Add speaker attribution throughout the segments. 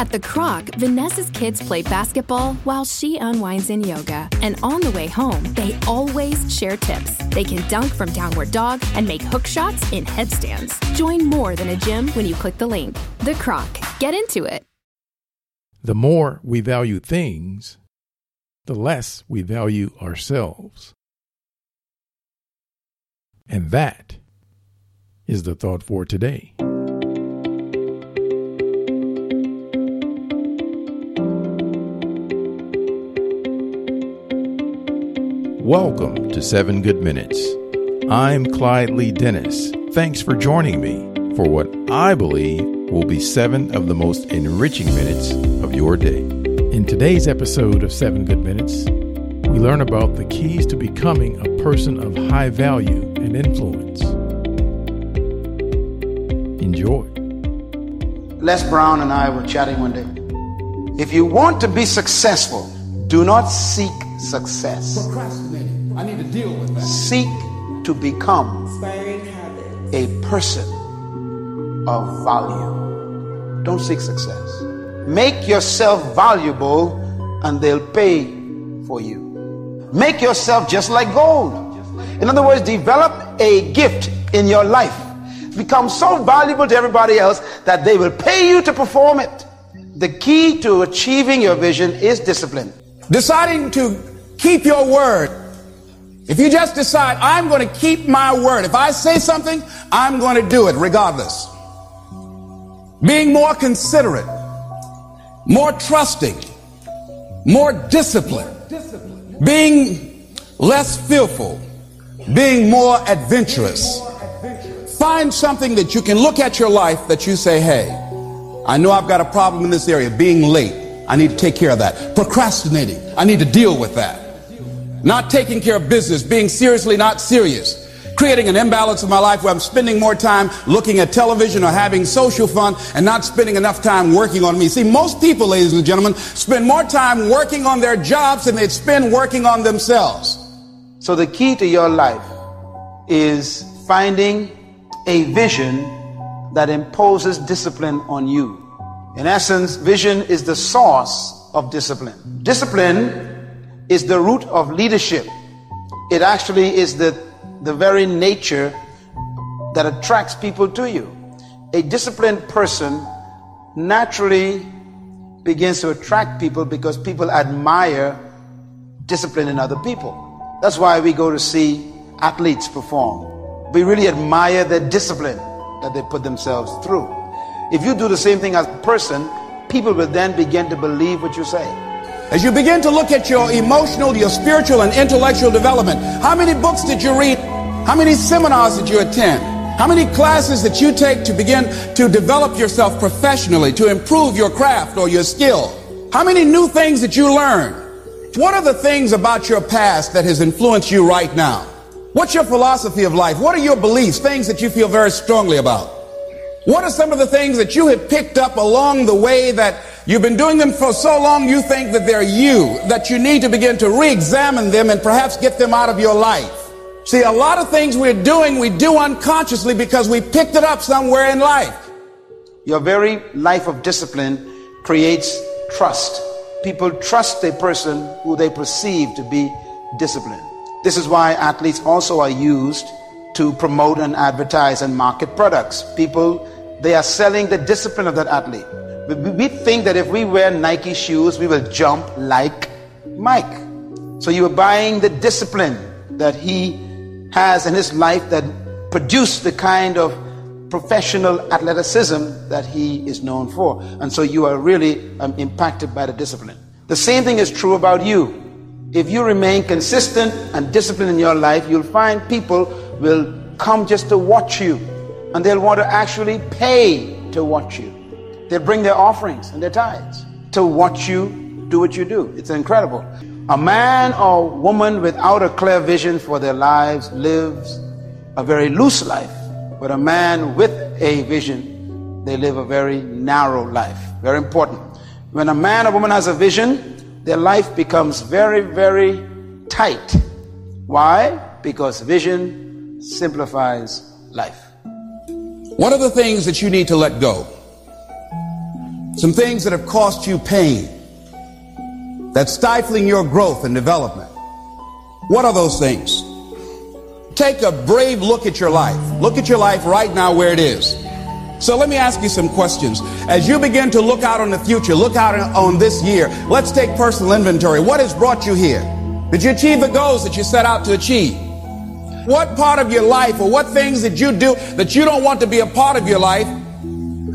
Speaker 1: At the Kroc, Vanessa's kids play basketball while she unwinds in yoga. And on the way home, they always share tips. They can dunk from downward dog and make hook shots in headstands. Join more than a gym when you click the link. The Kroc. Get into it.
Speaker 2: The more we value things, the less we value ourselves. And that is the thought for today. Welcome to 7 Good Minutes. I'm Clyde Lee Dennis. Thanks for joining me for what I believe will be seven of the most enriching minutes of your day. In today's episode of 7 Good Minutes, we learn about the keys to becoming a person of high value and influence. Enjoy.
Speaker 3: Les Brown and I were chatting one day. If you want to be successful, do not seek success.
Speaker 4: Procrastinating. I need to deal with that.
Speaker 3: Seek to become a person of value. Don't seek success. Make yourself valuable and they'll pay for you. Make yourself just like gold. In other words, develop a gift in your life. Become so valuable to everybody else that they will pay you to perform it. The key to achieving your vision is discipline.
Speaker 4: Deciding to keep your word. If you just decide, I'm going to keep my word. If I say something, I'm going to do it regardless. Being more considerate, more trusting, more disciplined, being less fearful, being more adventurous. Find something that you can look at your life that you say, hey, I know I've got a problem in this area, being late. I need to take care of that. Procrastinating. I need to deal with that. Not taking care of business, being seriously not serious. Creating an imbalance in my life where I'm spending more time looking at television or having social fun and not spending enough time working on me. See, most people, ladies and gentlemen, spend more time working on their jobs than they spend working on themselves.
Speaker 3: So the key to your life is finding a vision that imposes discipline on you. In essence, vision is the source of discipline. Discipline is the root of leadership. It actually is the, the very nature that attracts people to you. A disciplined person naturally begins to attract people because people admire discipline in other people. That's why we go to see athletes perform. We really admire their discipline that they put themselves through. If you do the same thing as a person, people will then begin to believe what you say.
Speaker 4: As you begin to look at your emotional, your spiritual, and intellectual development, how many books did you read? How many seminars did you attend? How many classes that you take to begin to develop yourself professionally, to improve your craft or your skill? How many new things that you learn? What are the things about your past that has influenced you right now? What's your philosophy of life? What are your beliefs, things that you feel very strongly about? What are some of the things that you have picked up along the way that you've been doing them for so long you think that they're you, that you need to begin to re-examine them and perhaps get them out of your life? See, a lot of things we're doing, we do unconsciously because we picked it up somewhere in life.
Speaker 3: Your very life of discipline creates trust. People trust a person who they perceive to be disciplined. This is why athletes also are used to promote and advertise and market products. People, they are selling the discipline of that athlete. We think that if we wear Nike shoes, we will jump like Mike. So you are buying the discipline that he has in his life that produced the kind of professional athleticism that he is known for. And so you are really um, impacted by the discipline. The same thing is true about you. If you remain consistent and disciplined in your life, you'll find people will come just to watch you and they'll want to actually pay to watch you. They'll bring their offerings and their tithes to watch you do what you do. It's incredible. A man or woman without a clear vision for their lives lives a very loose life, but a man with a vision, they live a very narrow life. Very important. When a man or woman has a vision, their life becomes very, very tight. Why? Because vision simplifies life.
Speaker 4: One of the things that you need to let go? Some things that have cost you pain that's stifling your growth and development. What are those things? Take a brave look at your life. Look at your life right now where it is. So let me ask you some questions. As you begin to look out on the future, look out on this year, let's take personal inventory. What has brought you here? Did you achieve the goals that you set out to achieve? What part of your life or what things did you do that you don't want to be a part of your life?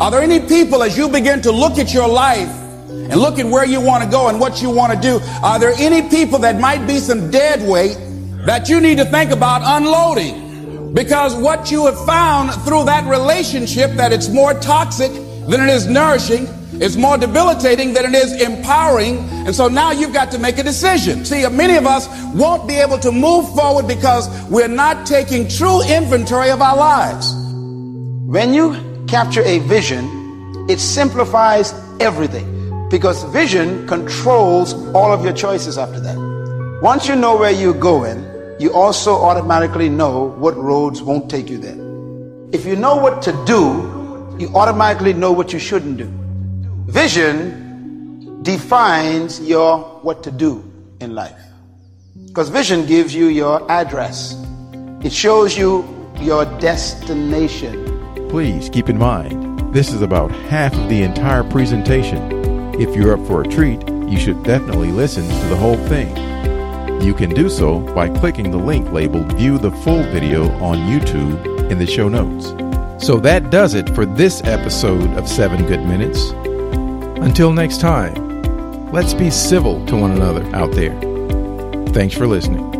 Speaker 4: Are there any people as you begin to look at your life and look at where you want to go and what you want to do, are there any people that might be some dead weight that you need to think about unloading? Because what you have found through that relationship that it's more toxic than it is nourishing, it's more debilitating than it is empowering. And so now you've got to make a decision. See, many of us won't be able to move forward because we're not taking true inventory of our lives.
Speaker 3: When you capture a vision, it simplifies everything because vision controls all of your choices after that. Once you know where you're going, you also automatically know what roads won't take you there. If you know what to do, you automatically know what you shouldn't do. Vision defines your what to do in life. Because vision gives you your address. It shows you your destination.
Speaker 2: Please keep in mind, this is about half of the entire presentation if you're up for a treat, you should definitely listen to the whole thing. You can do so by clicking the link labeled View the Full Video on YouTube in the show notes. So that does it for this episode of 7 Good Minutes. Until next time, let's be civil to one another out there. Thanks for listening.